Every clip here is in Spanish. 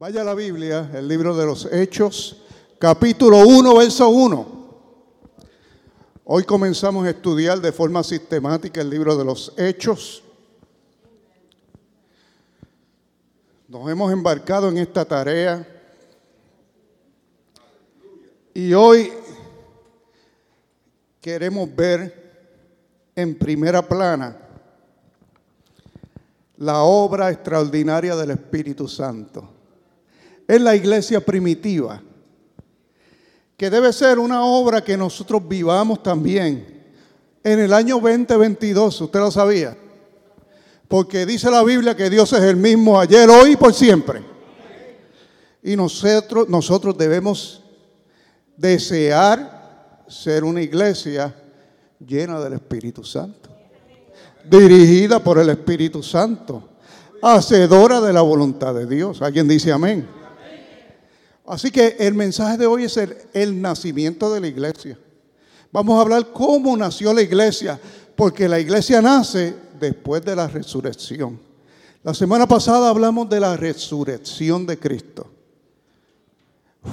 Vaya a la Biblia, el libro de los Hechos, capítulo 1, verso 1. Hoy comenzamos a estudiar de forma sistemática el libro de los Hechos. Nos hemos embarcado en esta tarea y hoy queremos ver en primera plana la obra extraordinaria del Espíritu Santo en la iglesia primitiva, que debe ser una obra que nosotros vivamos también en el año 2022, usted lo sabía, porque dice la Biblia que Dios es el mismo ayer, hoy y por siempre. Y nosotros, nosotros debemos desear ser una iglesia llena del Espíritu Santo, dirigida por el Espíritu Santo, hacedora de la voluntad de Dios. ¿Alguien dice amén? Así que el mensaje de hoy es el, nacimiento de la iglesia. Vamos a hablar cómo nació la iglesia, porque la iglesia nace después de la resurrección. La semana pasada hablamos de la resurrección de Cristo.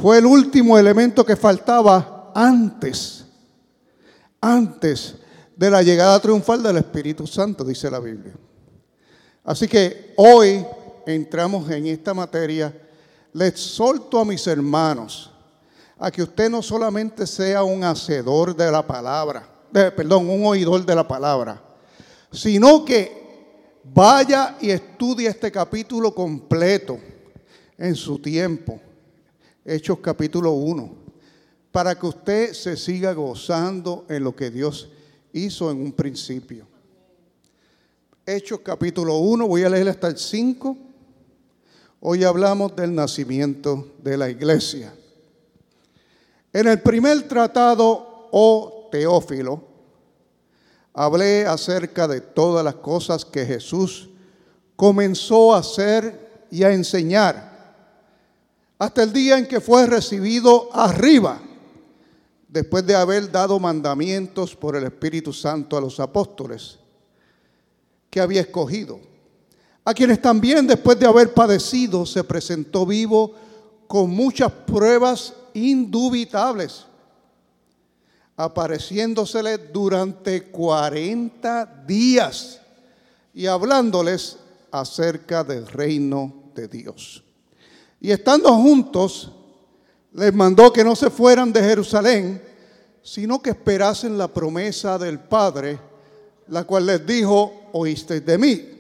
Fue el último elemento que faltaba antes, antes de la llegada triunfal del Espíritu Santo, dice la Biblia. Así que hoy entramos en esta materia le exhorto a mis hermanos a que usted no solamente sea un hacedor de la palabra, perdón, un oidor de la palabra, sino que vaya y estudie este capítulo completo en su tiempo, Hechos capítulo 1, para que usted se siga gozando en lo que Dios hizo en un principio. Hechos capítulo 1, voy a leer hasta el 5 Hoy hablamos del nacimiento de la iglesia. En el primer tratado, oh Teófilo, hablé acerca de todas las cosas que Jesús comenzó a hacer y a enseñar hasta el día en que fue recibido arriba, después de haber dado mandamientos por el Espíritu Santo a los apóstoles que había escogido a quienes también después de haber padecido se presentó vivo con muchas pruebas indubitables, apareciéndosele durante 40 días y hablándoles acerca del reino de Dios. Y estando juntos, les mandó que no se fueran de Jerusalén, sino que esperasen la promesa del Padre, la cual les dijo, oísteis de mí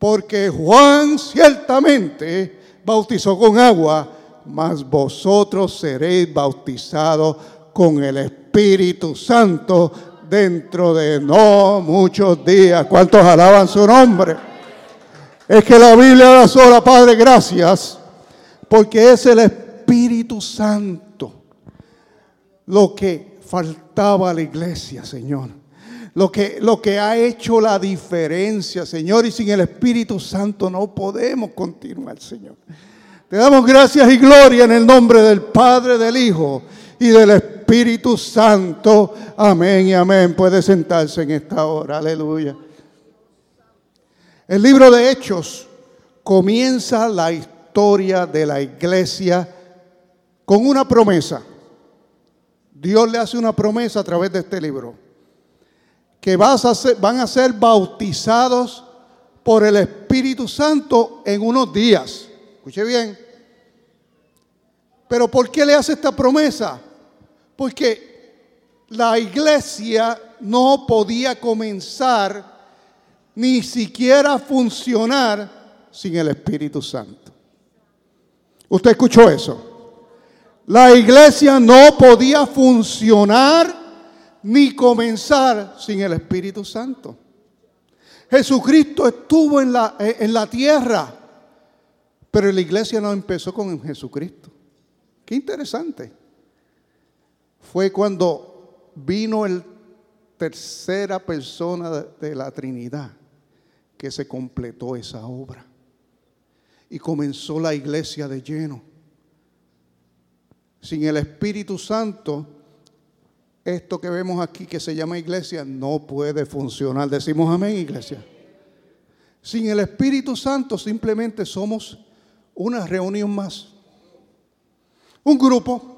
porque Juan ciertamente bautizó con agua, mas vosotros seréis bautizados con el Espíritu Santo dentro de no muchos días. ¿Cuántos alaban su nombre? Es que la Biblia da sola, Padre, gracias, porque es el Espíritu Santo lo que faltaba a la iglesia, Señor lo que, lo que ha hecho la diferencia, Señor. Y sin el Espíritu Santo no podemos continuar, Señor. Te damos gracias y gloria en el nombre del Padre, del Hijo y del Espíritu Santo. Amén y amén. Puede sentarse en esta hora. Aleluya. El libro de Hechos comienza la historia de la iglesia con una promesa. Dios le hace una promesa a través de este libro que van a ser bautizados por el Espíritu Santo en unos días. Escuche bien. Pero ¿por qué le hace esta promesa? Porque la iglesia no podía comenzar ni siquiera funcionar sin el Espíritu Santo. ¿Usted escuchó eso? La iglesia no podía funcionar ni comenzar sin el Espíritu Santo. Jesucristo estuvo en la, eh, en la tierra, pero la iglesia no empezó con Jesucristo. Qué interesante. Fue cuando vino el tercera persona de la Trinidad que se completó esa obra. Y comenzó la iglesia de lleno. Sin el Espíritu Santo, esto que vemos aquí que se llama iglesia no puede funcionar. Decimos amén, iglesia. Sin el Espíritu Santo simplemente somos una reunión más. Un grupo.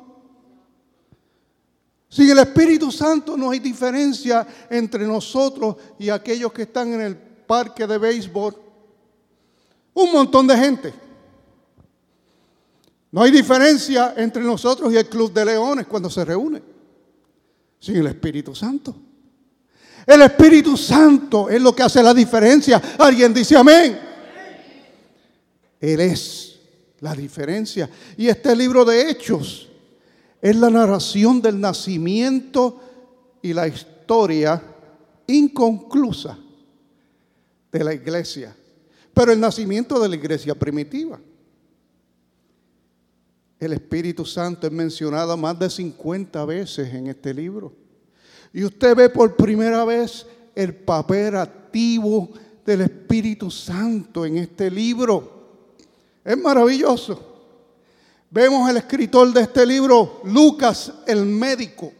Sin el Espíritu Santo no hay diferencia entre nosotros y aquellos que están en el parque de béisbol. Un montón de gente. No hay diferencia entre nosotros y el Club de Leones cuando se reúne. Sin el Espíritu Santo. El Espíritu Santo es lo que hace la diferencia. Alguien dice amén. Él es la diferencia. Y este libro de Hechos es la narración del nacimiento y la historia inconclusa de la iglesia, pero el nacimiento de la iglesia primitiva. El Espíritu Santo es mencionado más de 50 veces en este libro. Y usted ve por primera vez el papel activo del Espíritu Santo en este libro. Es maravilloso. Vemos el escritor de este libro, Lucas el médico,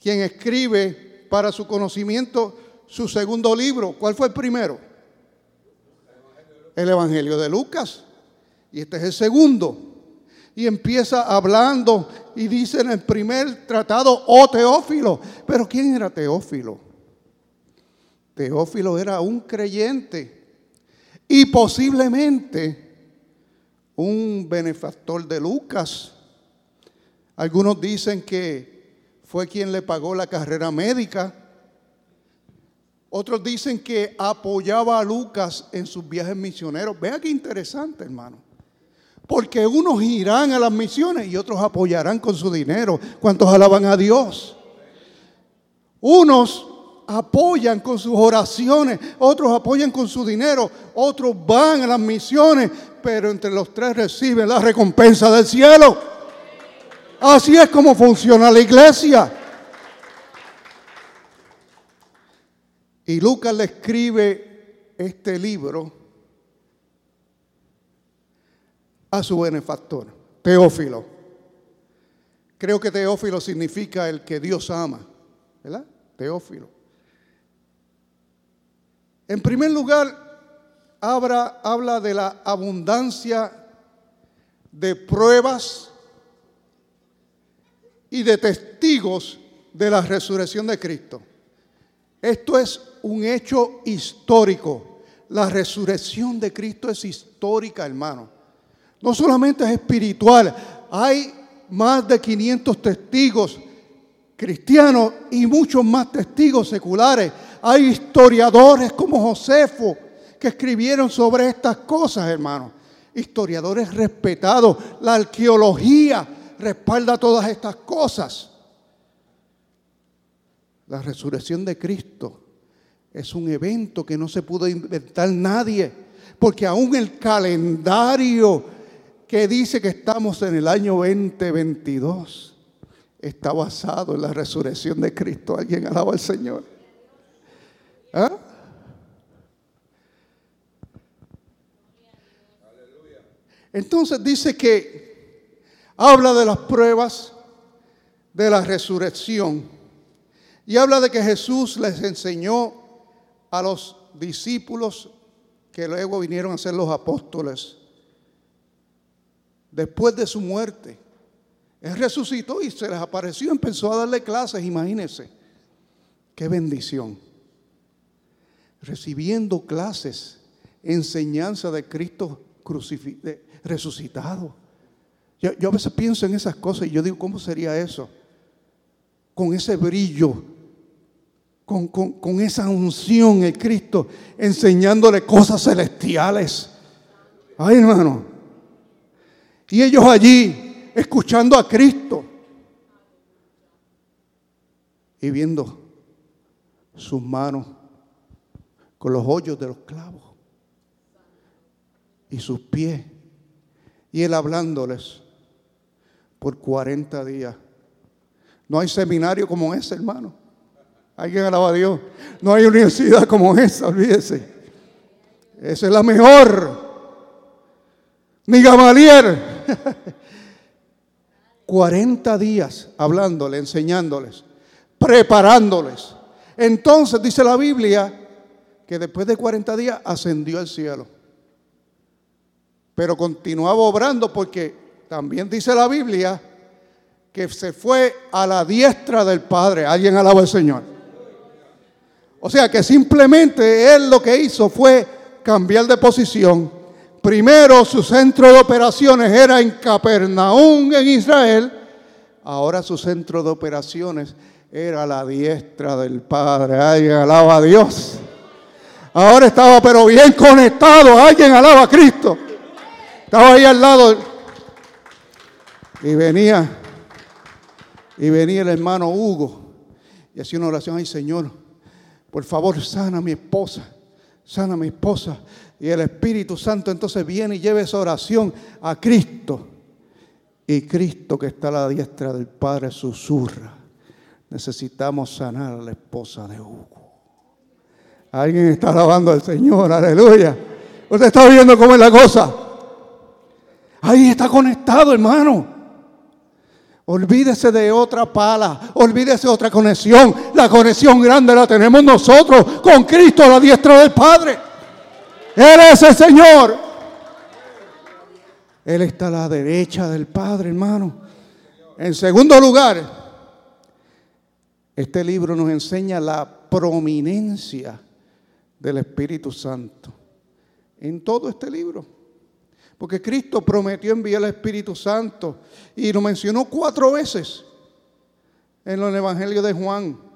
quien escribe para su conocimiento su segundo libro. ¿Cuál fue el primero? El Evangelio de Lucas. Y este es el segundo. Y empieza hablando y dice en el primer tratado, oh Teófilo. Pero ¿quién era Teófilo? Teófilo era un creyente y posiblemente un benefactor de Lucas. Algunos dicen que fue quien le pagó la carrera médica. Otros dicen que apoyaba a Lucas en sus viajes misioneros. Vea qué interesante, hermano. Porque unos irán a las misiones y otros apoyarán con su dinero. ¿Cuántos alaban a Dios? Unos apoyan con sus oraciones, otros apoyan con su dinero, otros van a las misiones, pero entre los tres reciben la recompensa del cielo. Así es como funciona la iglesia. Y Lucas le escribe este libro a su benefactor, Teófilo. Creo que Teófilo significa el que Dios ama, ¿verdad? Teófilo. En primer lugar, habla, habla de la abundancia de pruebas y de testigos de la resurrección de Cristo. Esto es un hecho histórico. La resurrección de Cristo es histórica, hermano. No solamente es espiritual, hay más de 500 testigos cristianos y muchos más testigos seculares hay historiadores como Josefo que escribieron sobre estas cosas, hermano. Historiadores respetados. La arqueología respalda todas estas cosas. La resurrección de Cristo es un evento que no se pudo inventar nadie, porque aún el calendario que dice que estamos en el año 2022 está basado en la resurrección de Cristo. Alguien alaba al Señor. ¿Ah? Entonces dice que habla de las pruebas de la resurrección y habla de que Jesús les enseñó a los discípulos que luego vinieron a ser los apóstoles después de su muerte. Él resucitó y se les apareció, empezó a darle clases, imagínense. Qué bendición recibiendo clases, enseñanza de Cristo resucitado. Yo, a veces pienso en esas cosas y yo digo, ¿cómo sería eso? Con ese brillo, con, con esa unción en Cristo, enseñándole cosas celestiales. Ay, hermano. Y ellos allí, escuchando a Cristo y viendo sus manos con los hoyos de los clavos y sus pies. Y él hablándoles por 40 días. No hay seminario como ese, hermano. Alguien alaba a Dios. No hay universidad como esa, olvídese. Esa es la mejor. Ni Gamaliel. 40 días hablándole, enseñándoles, preparándoles. Entonces dice la Biblia que después de 40 días ascendió al cielo. pero continuaba obrando porque también dice la Biblia que se fue a la diestra del Padre. Alguien alaba al Señor. O sea que simplemente él lo que hizo fue cambiar de posición. Primero su centro de operaciones era en Capernaum, en Israel. Ahora su centro de operaciones era la diestra del Padre. Alguien alaba a Dios. Ahora estaba pero bien conectado. Alguien alaba a Cristo. Estaba ahí al lado. Y venía, y venía el hermano Hugo. Y hacía una oración, ay Señor, por favor, sana a mi esposa. Sana a mi esposa. Y el Espíritu Santo entonces viene y lleva esa oración a Cristo. Y Cristo que está a la diestra del Padre susurra. Necesitamos sanar a la esposa de Hugo. Alguien está alabando al Señor, aleluya. Usted está viendo cómo es la cosa. Ahí está conectado, hermano. Olvídese de otra pala, olvídese de otra conexión. La conexión grande la tenemos nosotros con Cristo a la diestra del Padre. Él es el Señor. Él está a la derecha del Padre, hermano. En segundo lugar, este libro nos enseña la prominencia del Espíritu Santo en todo este libro. Porque Cristo prometió enviar el Espíritu Santo y lo mencionó cuatro veces en el Evangelio de Juan.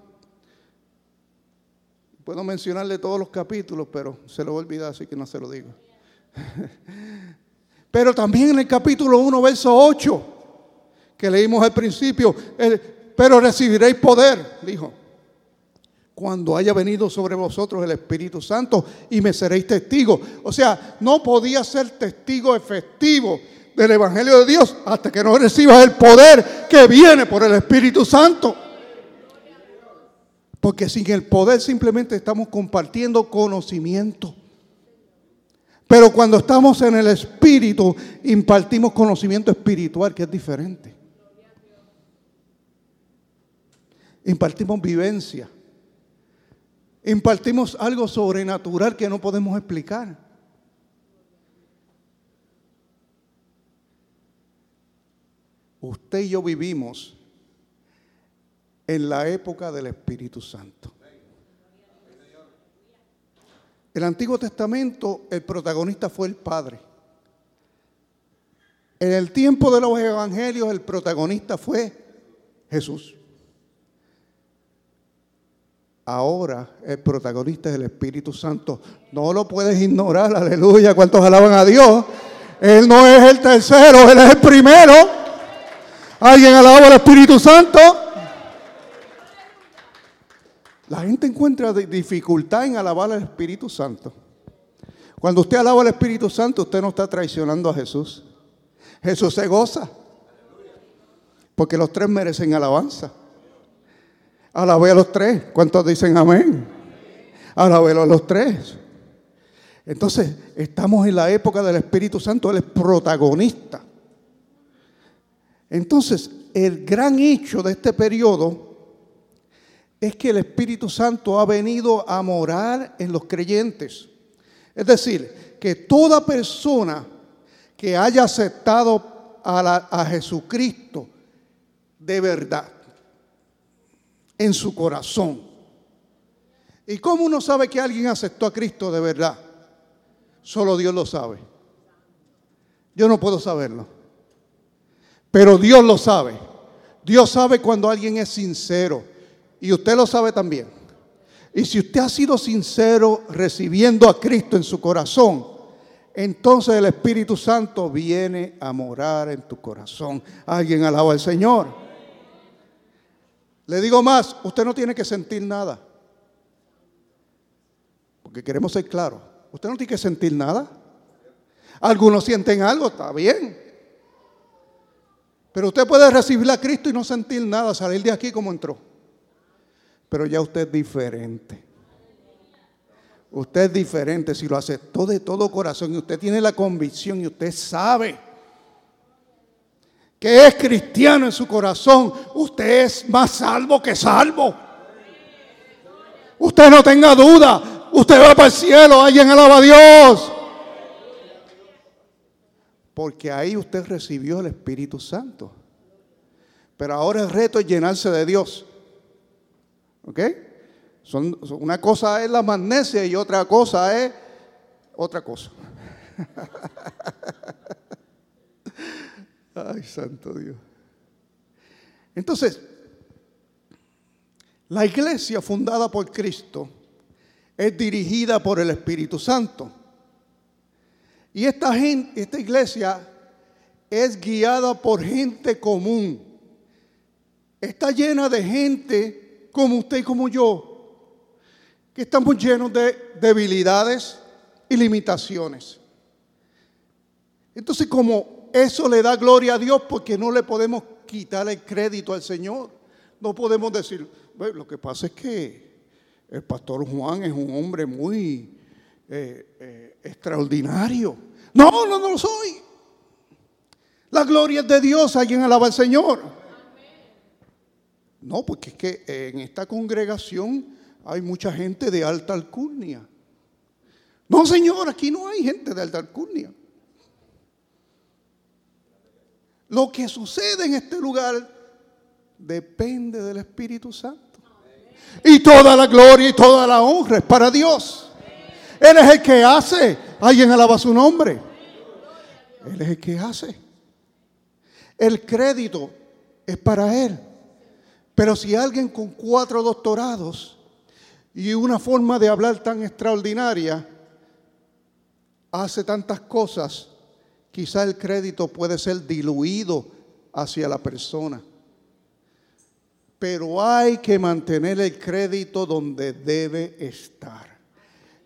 Puedo mencionarle todos los capítulos, pero se lo voy a olvidar, así que no se lo digo. Pero también en el capítulo 1, verso 8, que leímos al principio, pero recibiréis poder, dijo cuando haya venido sobre vosotros el Espíritu Santo y me seréis testigos. O sea, no podía ser testigo efectivo del Evangelio de Dios hasta que no recibas el poder que viene por el Espíritu Santo. Porque sin el poder simplemente estamos compartiendo conocimiento. Pero cuando estamos en el Espíritu, impartimos conocimiento espiritual, que es diferente. Impartimos vivencia impartimos algo sobrenatural que no podemos explicar. Usted y yo vivimos en la época del Espíritu Santo. El Antiguo Testamento, el protagonista fue el Padre. En el tiempo de los evangelios, el protagonista fue Jesús. Ahora el protagonista es el Espíritu Santo. No lo puedes ignorar, aleluya. ¿Cuántos alaban a Dios? Él no es el tercero, Él es el primero. ¿Alguien alaba al Espíritu Santo? La gente encuentra dificultad en alabar al Espíritu Santo. Cuando usted alaba al Espíritu Santo, usted no está traicionando a Jesús. Jesús se goza. Porque los tres merecen alabanza. Alabé a los tres. ¿Cuántos dicen amén? Alabé a los tres. Entonces, estamos en la época del Espíritu Santo, Él es protagonista. Entonces, el gran hecho de este periodo es que el Espíritu Santo ha venido a morar en los creyentes. Es decir, que toda persona que haya aceptado a, Jesucristo de verdad, en su corazón. ¿Y cómo uno sabe que alguien aceptó a Cristo de verdad? Solo Dios lo sabe. Yo no puedo saberlo. Pero Dios lo sabe. Dios sabe cuando alguien es sincero. Y usted lo sabe también. Y si usted ha sido sincero recibiendo a Cristo en su corazón, entonces el Espíritu Santo viene a morar en tu corazón. Alguien alaba al Señor. Le digo más, usted no tiene que sentir nada. Porque queremos ser claros. Usted no tiene que sentir nada. Algunos sienten algo, está bien. Pero usted puede recibir a Cristo y no sentir nada, salir de aquí como entró. Pero ya usted es diferente. Usted es diferente si lo aceptó de todo corazón y usted tiene la convicción y usted sabe que es cristiano en su corazón, usted es más salvo que salvo. Usted no tenga duda, usted va para el cielo, alguien alaba a Dios. Porque ahí usted recibió el Espíritu Santo. Pero ahora el reto es llenarse de Dios. ¿Ok? Son, una cosa es la magnesia y otra cosa es otra cosa. Ay, santo Dios. Entonces, la iglesia fundada por Cristo es dirigida por el Espíritu Santo. Y esta, gente, esta iglesia es guiada por gente común. Está llena de gente como usted y como yo, que estamos llenos de debilidades y limitaciones. Entonces, como eso le da gloria a Dios, porque no le podemos quitar el crédito al Señor. No podemos decir, bueno, lo que pasa es que el pastor Juan es un hombre muy eh, eh, extraordinario. No, no, no lo soy. La gloria es de Dios, alguien alaba al Señor. No, porque es que en esta congregación hay mucha gente de alta alcurnia. No, Señor, aquí no hay gente de alta alcurnia. Lo que sucede en este lugar depende del Espíritu Santo. Y toda la gloria y toda la honra es para Dios. Él es el que hace. Alguien alaba su nombre. Él es el que hace. El crédito es para Él. Pero si alguien con cuatro doctorados y una forma de hablar tan extraordinaria hace tantas cosas, quizá el crédito puede ser diluido hacia la persona pero hay que mantener el crédito donde debe estar.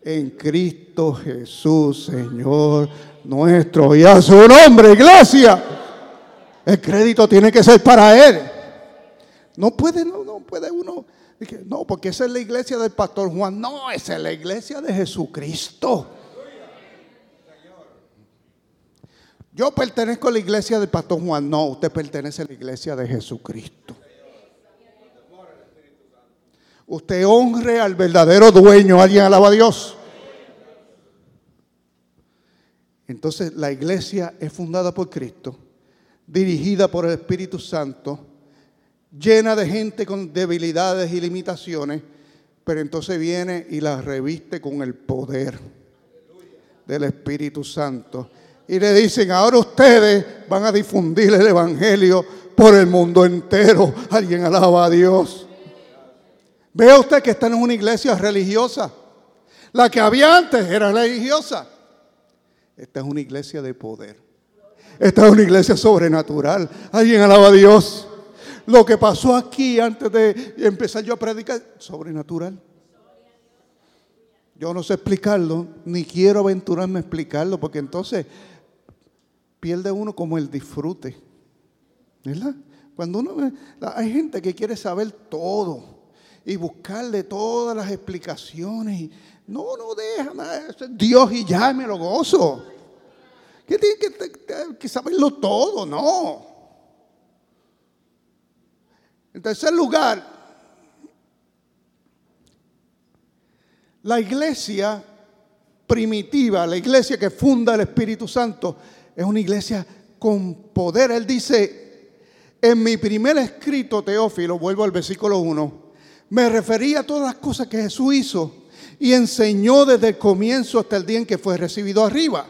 En Cristo Jesús, Señor nuestro. Y a su nombre, iglesia. El crédito tiene que ser para Él. No puede, no, no puede uno. No, porque esa es la iglesia del pastor Juan. No, esa es la iglesia de Jesucristo. Yo pertenezco a la iglesia del pastor Juan. No, usted pertenece a la iglesia de Jesucristo usted honre al verdadero dueño. ¿Alguien alaba a Dios? Entonces la iglesia es fundada por Cristo, dirigida por el Espíritu Santo, llena de gente con debilidades y limitaciones, pero entonces viene y la reviste con el poder del Espíritu Santo. Y le dicen, ahora ustedes van a difundir el Evangelio por el mundo entero. Alguien alaba a Dios. Vea usted que está en una iglesia religiosa. La que había antes era religiosa. Esta es una iglesia de poder. Esta es una iglesia sobrenatural. Alguien alaba a Dios. Lo que pasó aquí antes de empezar yo a predicar, sobrenatural. Yo no sé explicarlo, ni quiero aventurarme a explicarlo, porque entonces pierde uno como el disfrute. ¿Verdad? Cuando uno hay gente que quiere saber todo y buscarle todas las explicaciones. No, no, déjame, Dios y ya me lo gozo. Que tiene que saberlo todo, no. En tercer lugar, la iglesia primitiva, la iglesia que funda el Espíritu Santo, es una iglesia con poder. Él dice, en mi primer escrito, Teófilo, vuelvo al versículo 1, me refería a todas las cosas que Jesús hizo y enseñó desde el comienzo hasta el día en que fue recibido arriba.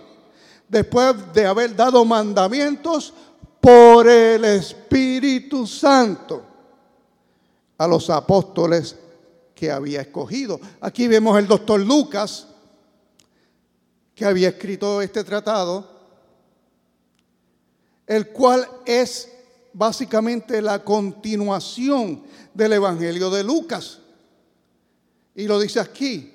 Después de haber dado mandamientos por el Espíritu Santo a los apóstoles que había escogido. Aquí vemos el doctor Lucas, que había escrito este tratado, el cual es básicamente la continuación del Evangelio de Lucas. Y lo dice aquí,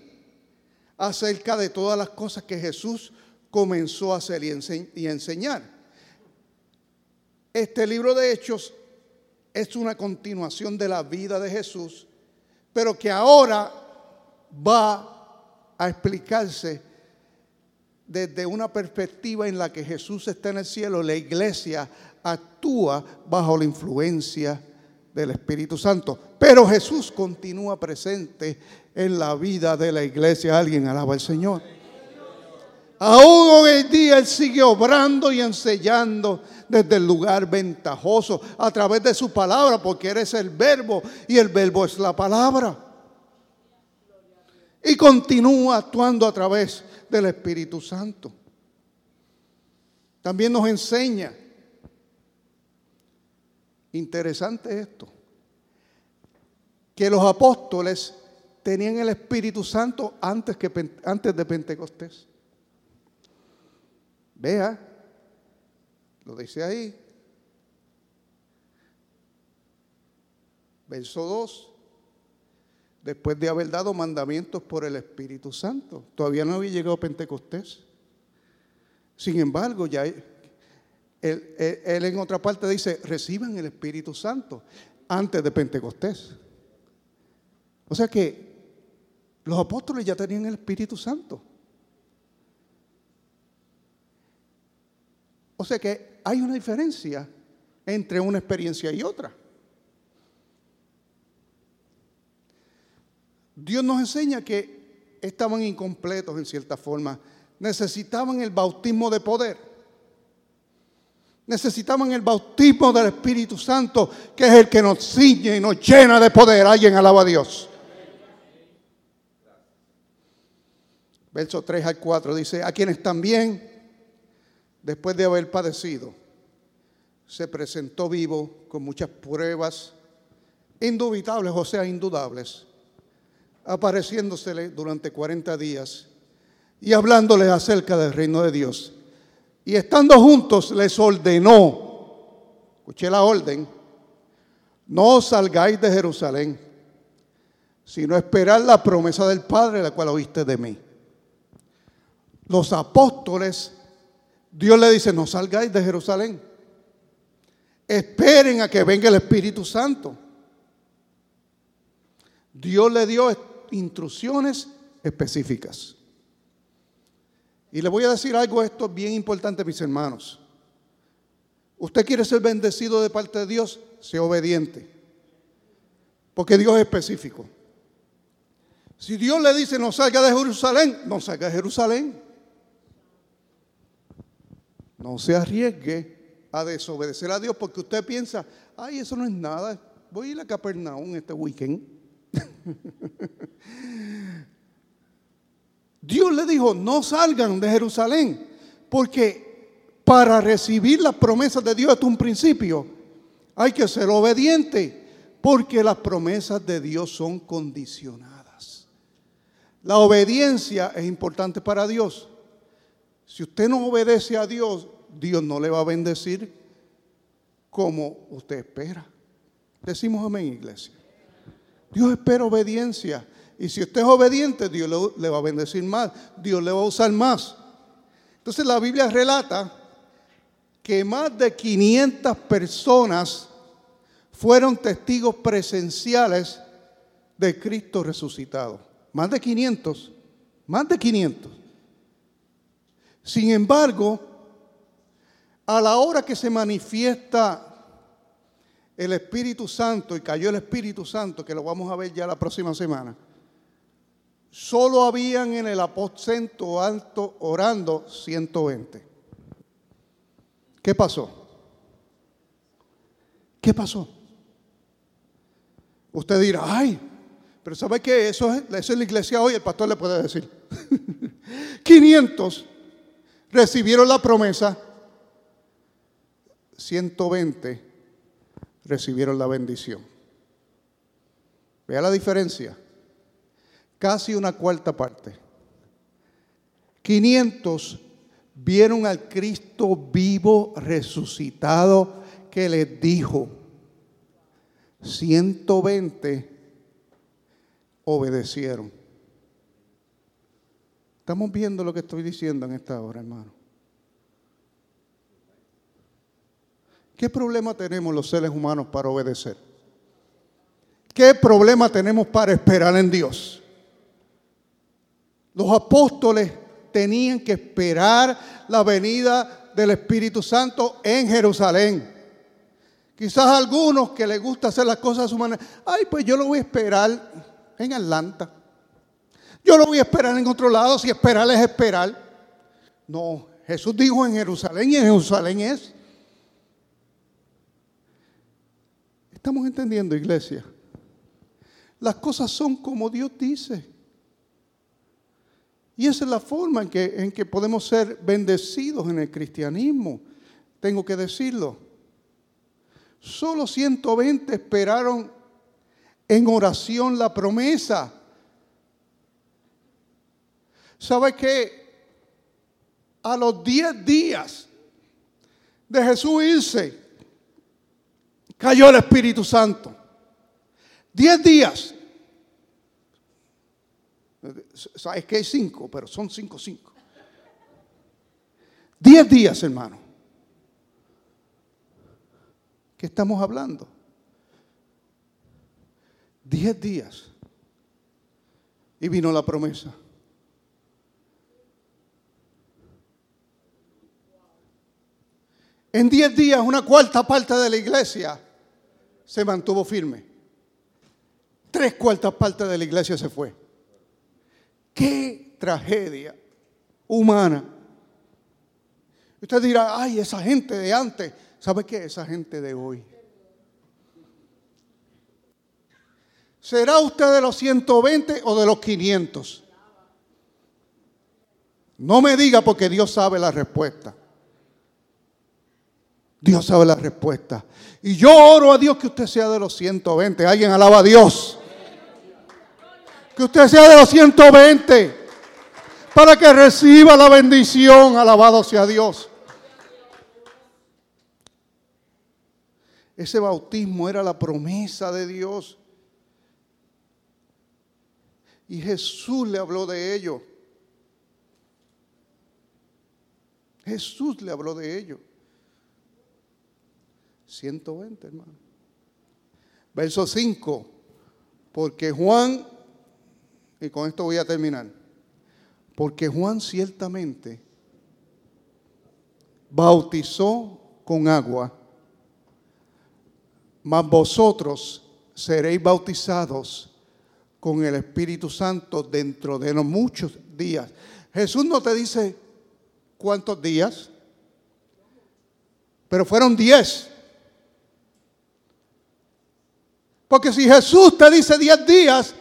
acerca de todas las cosas que Jesús comenzó a hacer y, enseñar. Este libro de Hechos es una continuación de la vida de Jesús, pero que ahora va a explicarse desde una perspectiva en la que Jesús está en el cielo, la iglesia actúa bajo la influencia del Espíritu Santo. Pero Jesús continúa presente en la vida de la iglesia. Alguien alaba al Señor. Aún hoy en día Él sigue obrando y enseñando desde el lugar ventajoso a través de su palabra, porque eres el verbo y el verbo es la palabra. Y continúa actuando a través del Espíritu Santo. También nos enseña, interesante esto, que los apóstoles tenían el Espíritu Santo antes, que, antes de Pentecostés. Vea, lo dice ahí. Verso 2. Después de haber dado mandamientos por el Espíritu Santo. Todavía no había llegado Pentecostés. Sin embargo, ya él, él, en otra parte dice, reciban el Espíritu Santo antes de Pentecostés. O sea que los apóstoles ya tenían el Espíritu Santo. O sea que hay una diferencia entre una experiencia y otra. Dios nos enseña que estaban incompletos en cierta forma. Necesitaban el bautismo de poder. Necesitaban el bautismo del Espíritu Santo, que es el que nos ciñe y nos llena de poder. Alguien alaba a Dios. Verso 3 al 4 dice, a quienes también después de haber padecido, se presentó vivo con muchas pruebas indubitables, o sea, indudables, apareciéndosele durante 40 días y hablándole acerca del reino de Dios. Y estando juntos les ordenó, escuché la orden, no salgáis de Jerusalén, sino esperar la promesa del Padre, la cual oíste de mí. Los apóstoles Dios le dice, no salgáis de Jerusalén. Esperen a que venga el Espíritu Santo. Dios le dio instrucciones específicas. Y le voy a decir algo, esto bien importante, mis hermanos. Usted quiere ser bendecido de parte de Dios, sea obediente. Porque Dios es específico. Si Dios le dice no salga de Jerusalén, no salga de Jerusalén. No se arriesgue a desobedecer a Dios porque usted piensa, ay, eso no es nada, voy a ir a Capernaum este weekend. Dios le dijo, no salgan de Jerusalén, porque para recibir las promesas de Dios es un principio. Hay que ser obediente, porque las promesas de Dios son condicionadas. La obediencia es importante para Dios. Si usted no obedece a Dios, Dios no le va a bendecir como usted espera. Decimos amén, iglesia. Dios espera obediencia. Y si usted es obediente, Dios le va a bendecir más. Dios le va a usar más. Entonces la Biblia relata que más de 500 personas fueron testigos presenciales de Cristo resucitado. Más de 500. Más de 500. Sin embargo, a la hora que se manifiesta el Espíritu Santo y cayó el Espíritu Santo, que lo vamos a ver ya la próxima semana, solo habían en el aposento alto orando 120. ¿Qué pasó? ¿Qué pasó? Usted dirá, ay, pero ¿sabe qué? Eso es, eso es la iglesia hoy, el pastor le puede decir. 500 recibieron la promesa, 120 recibieron la bendición. Vea la diferencia. Casi una cuarta parte. 500 vieron al Cristo vivo resucitado que les dijo. 120 obedecieron. Estamos viendo lo que estoy diciendo en esta hora, hermano. ¿Qué problema tenemos los seres humanos para obedecer? ¿Qué problema tenemos para esperar en Dios? Los apóstoles tenían que esperar la venida del Espíritu Santo en Jerusalén. Quizás algunos que les gusta hacer las cosas a su manera, ay, pues yo lo voy a esperar en Atlanta. Yo lo voy a esperar en otro lado, si esperar es esperar. No, Jesús dijo en Jerusalén y en Jerusalén es. Estamos entendiendo, iglesia. Las cosas son como Dios dice. Y esa es la forma en que, en que podemos ser bendecidos en el cristianismo. Tengo que decirlo. Solo 120 esperaron en oración la promesa. ¿Sabe qué? A los 10 días de Jesús irse, cayó el Espíritu Santo. 10 días. Sabes que hay cinco, pero son cinco, cinco. Diez días, hermano. ¿Qué estamos hablando? Diez días. Y vino la promesa. En diez días, una cuarta parte de la iglesia se mantuvo firme. Tres cuartas partes de la iglesia se fue. Qué tragedia humana. Usted dirá, ay, esa gente de antes. ¿Sabe qué? Esa gente de hoy. ¿Será usted de los 120 o de los 500? No me diga porque Dios sabe la respuesta. Dios sabe la respuesta. Y yo oro a Dios que usted sea de los 120. Alguien alaba a Dios. Que usted sea de los 120 para que reciba la bendición. Alabado sea Dios. Ese bautismo era la promesa de Dios. Y Jesús le habló de ello. Jesús le habló de ello. 120, hermano. Verso 5. Porque Juan y con esto voy a terminar. Porque Juan ciertamente bautizó con agua, mas vosotros seréis bautizados con el Espíritu Santo dentro de los muchos días. Jesús no te dice cuántos días, pero fueron diez. Porque si Jesús te dice diez días,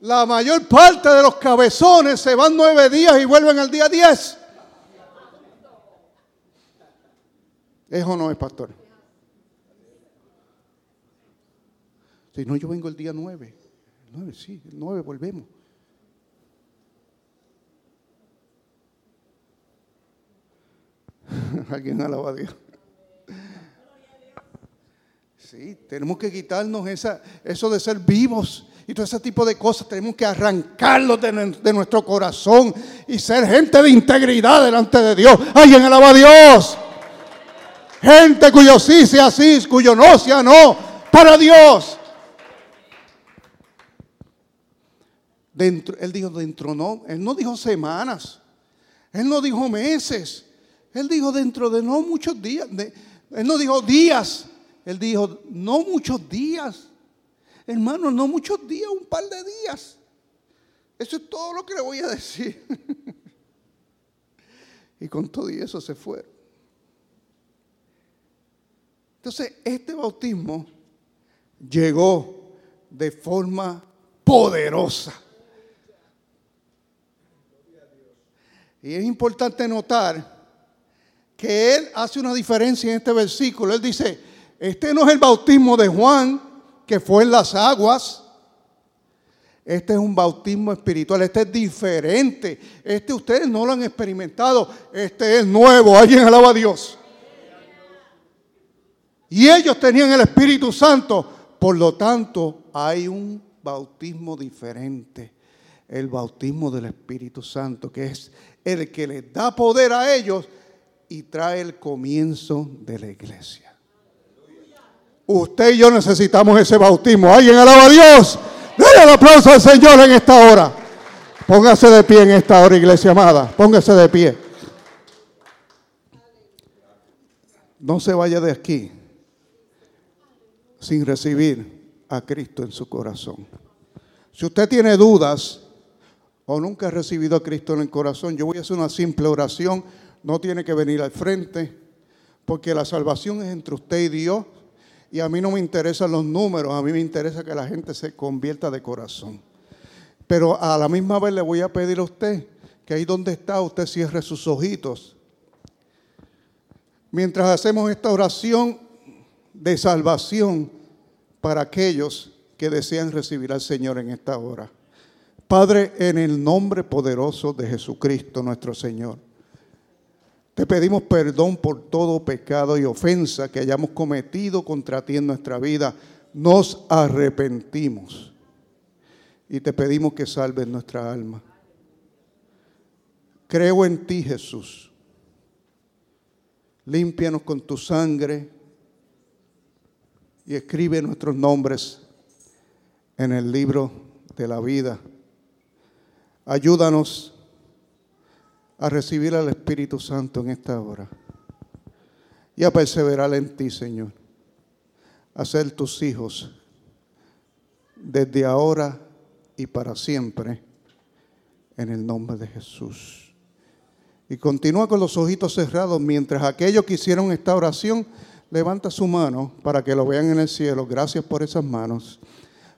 la mayor parte de los cabezones se van nueve días y vuelven al día diez. ¿Eso no es, pastor? Si no, yo vengo el día nueve. El nueve, sí, el nueve volvemos. Alguien alaba a Dios. Sí, tenemos que quitarnos esa, eso de ser vivos y todo ese tipo de cosas tenemos que arrancarlos de, nuestro corazón y ser gente de integridad delante de Dios. Alguien alaba a Dios. Gente cuyo sí sea sí, cuyo no sea no, para Dios. Dentro, él dijo dentro no, él no dijo semanas, él no dijo meses, él dijo dentro de no muchos días, él no dijo días, él dijo no muchos días. Hermano, no muchos días, un par de días. Eso es todo lo que le voy a decir. y con todo y eso se fue. Entonces, este bautismo llegó de forma poderosa. Y es importante notar que él hace una diferencia en este versículo. Él dice, este no es el bautismo de Juan, que fue en las aguas. Este es un bautismo espiritual, este es diferente. Este ustedes no lo han experimentado, este es nuevo. Alguien alaba a Dios. Y ellos tenían el Espíritu Santo, por lo tanto hay un bautismo diferente. El bautismo del Espíritu Santo, que es el que les da poder a ellos y trae el comienzo de la iglesia. Usted y yo necesitamos ese bautismo. ¿Alguien alaba a Dios? Dale el aplauso al Señor en esta hora. Póngase de pie en esta hora, iglesia amada. Póngase de pie. No se vaya de aquí sin recibir a Cristo en su corazón. Si usted tiene dudas o nunca ha recibido a Cristo en el corazón, yo voy a hacer una simple oración, no tiene que venir al frente, porque la salvación es entre usted y Dios, y a mí no me interesan los números, a mí me interesa que la gente se convierta de corazón. Pero a la misma vez le voy a pedir a usted que ahí donde está usted cierre sus ojitos. Mientras hacemos esta oración de salvación para aquellos que desean recibir al Señor en esta hora. Padre, en el nombre poderoso de Jesucristo nuestro Señor, te pedimos perdón por todo pecado y ofensa que hayamos cometido contra ti en nuestra vida. Nos arrepentimos y te pedimos que salves nuestra alma. Creo en ti, Jesús. Límpianos con tu sangre y escribe nuestros nombres en el libro de la vida. Ayúdanos a recibir al Espíritu Santo en esta hora y a perseverar en ti, Señor, a ser tus hijos desde ahora y para siempre, en el nombre de Jesús. Y continúa con los ojitos cerrados mientras aquellos que hicieron esta oración levanta su mano para que lo vean en el cielo. Gracias por esas manos.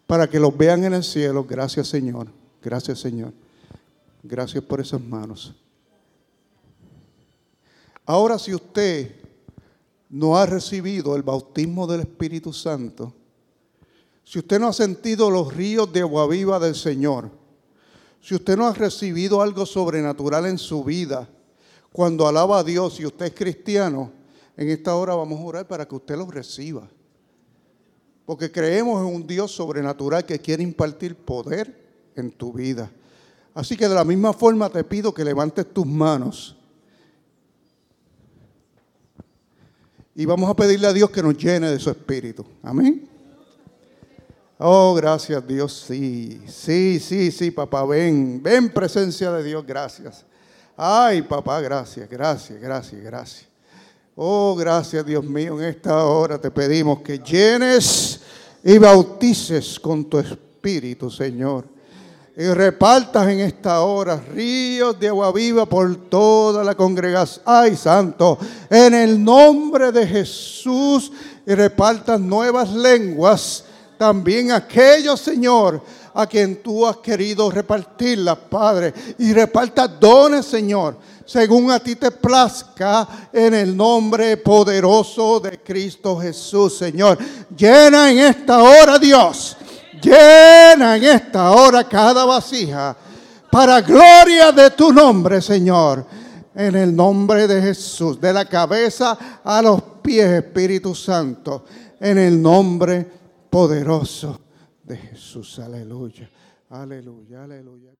Para que los vean en el cielo. Gracias Señor. Gracias Señor. Gracias por esas manos. Ahora si usted no ha recibido el bautismo del Espíritu Santo, si usted no ha sentido los ríos de agua viva del Señor, si usted no ha recibido algo sobrenatural en su vida, cuando alaba a Dios y usted es cristiano, en esta hora vamos a orar para que usted lo reciba. Porque creemos en un Dios sobrenatural que quiere impartir poder en tu vida. Así que de la misma forma te pido que levantes tus manos. Y vamos a pedirle a Dios que nos llene de su espíritu. Amén. Oh, gracias Dios. Sí, sí, sí, sí, papá. Ven, ven presencia de Dios. Gracias. Ay, papá, gracias, gracias, gracias, gracias. Oh, gracias Dios mío, en esta hora te pedimos que llenes y bautices con tu espíritu, Señor. Y repartas en esta hora ríos de agua viva por toda la congregación. Ay, Santo, en el nombre de Jesús, y repartas nuevas lenguas. También aquellos, Señor, a quien tú has querido repartirlas, Padre. Y repartas dones, Señor según a ti te plazca, en el nombre poderoso de Cristo Jesús, Señor. Llena en esta hora, Dios. Llena en esta hora cada vasija para gloria de tu nombre, Señor. En el nombre de Jesús, de la cabeza a los pies, Espíritu Santo. En el nombre poderoso de Jesús. Aleluya. Aleluya, aleluya.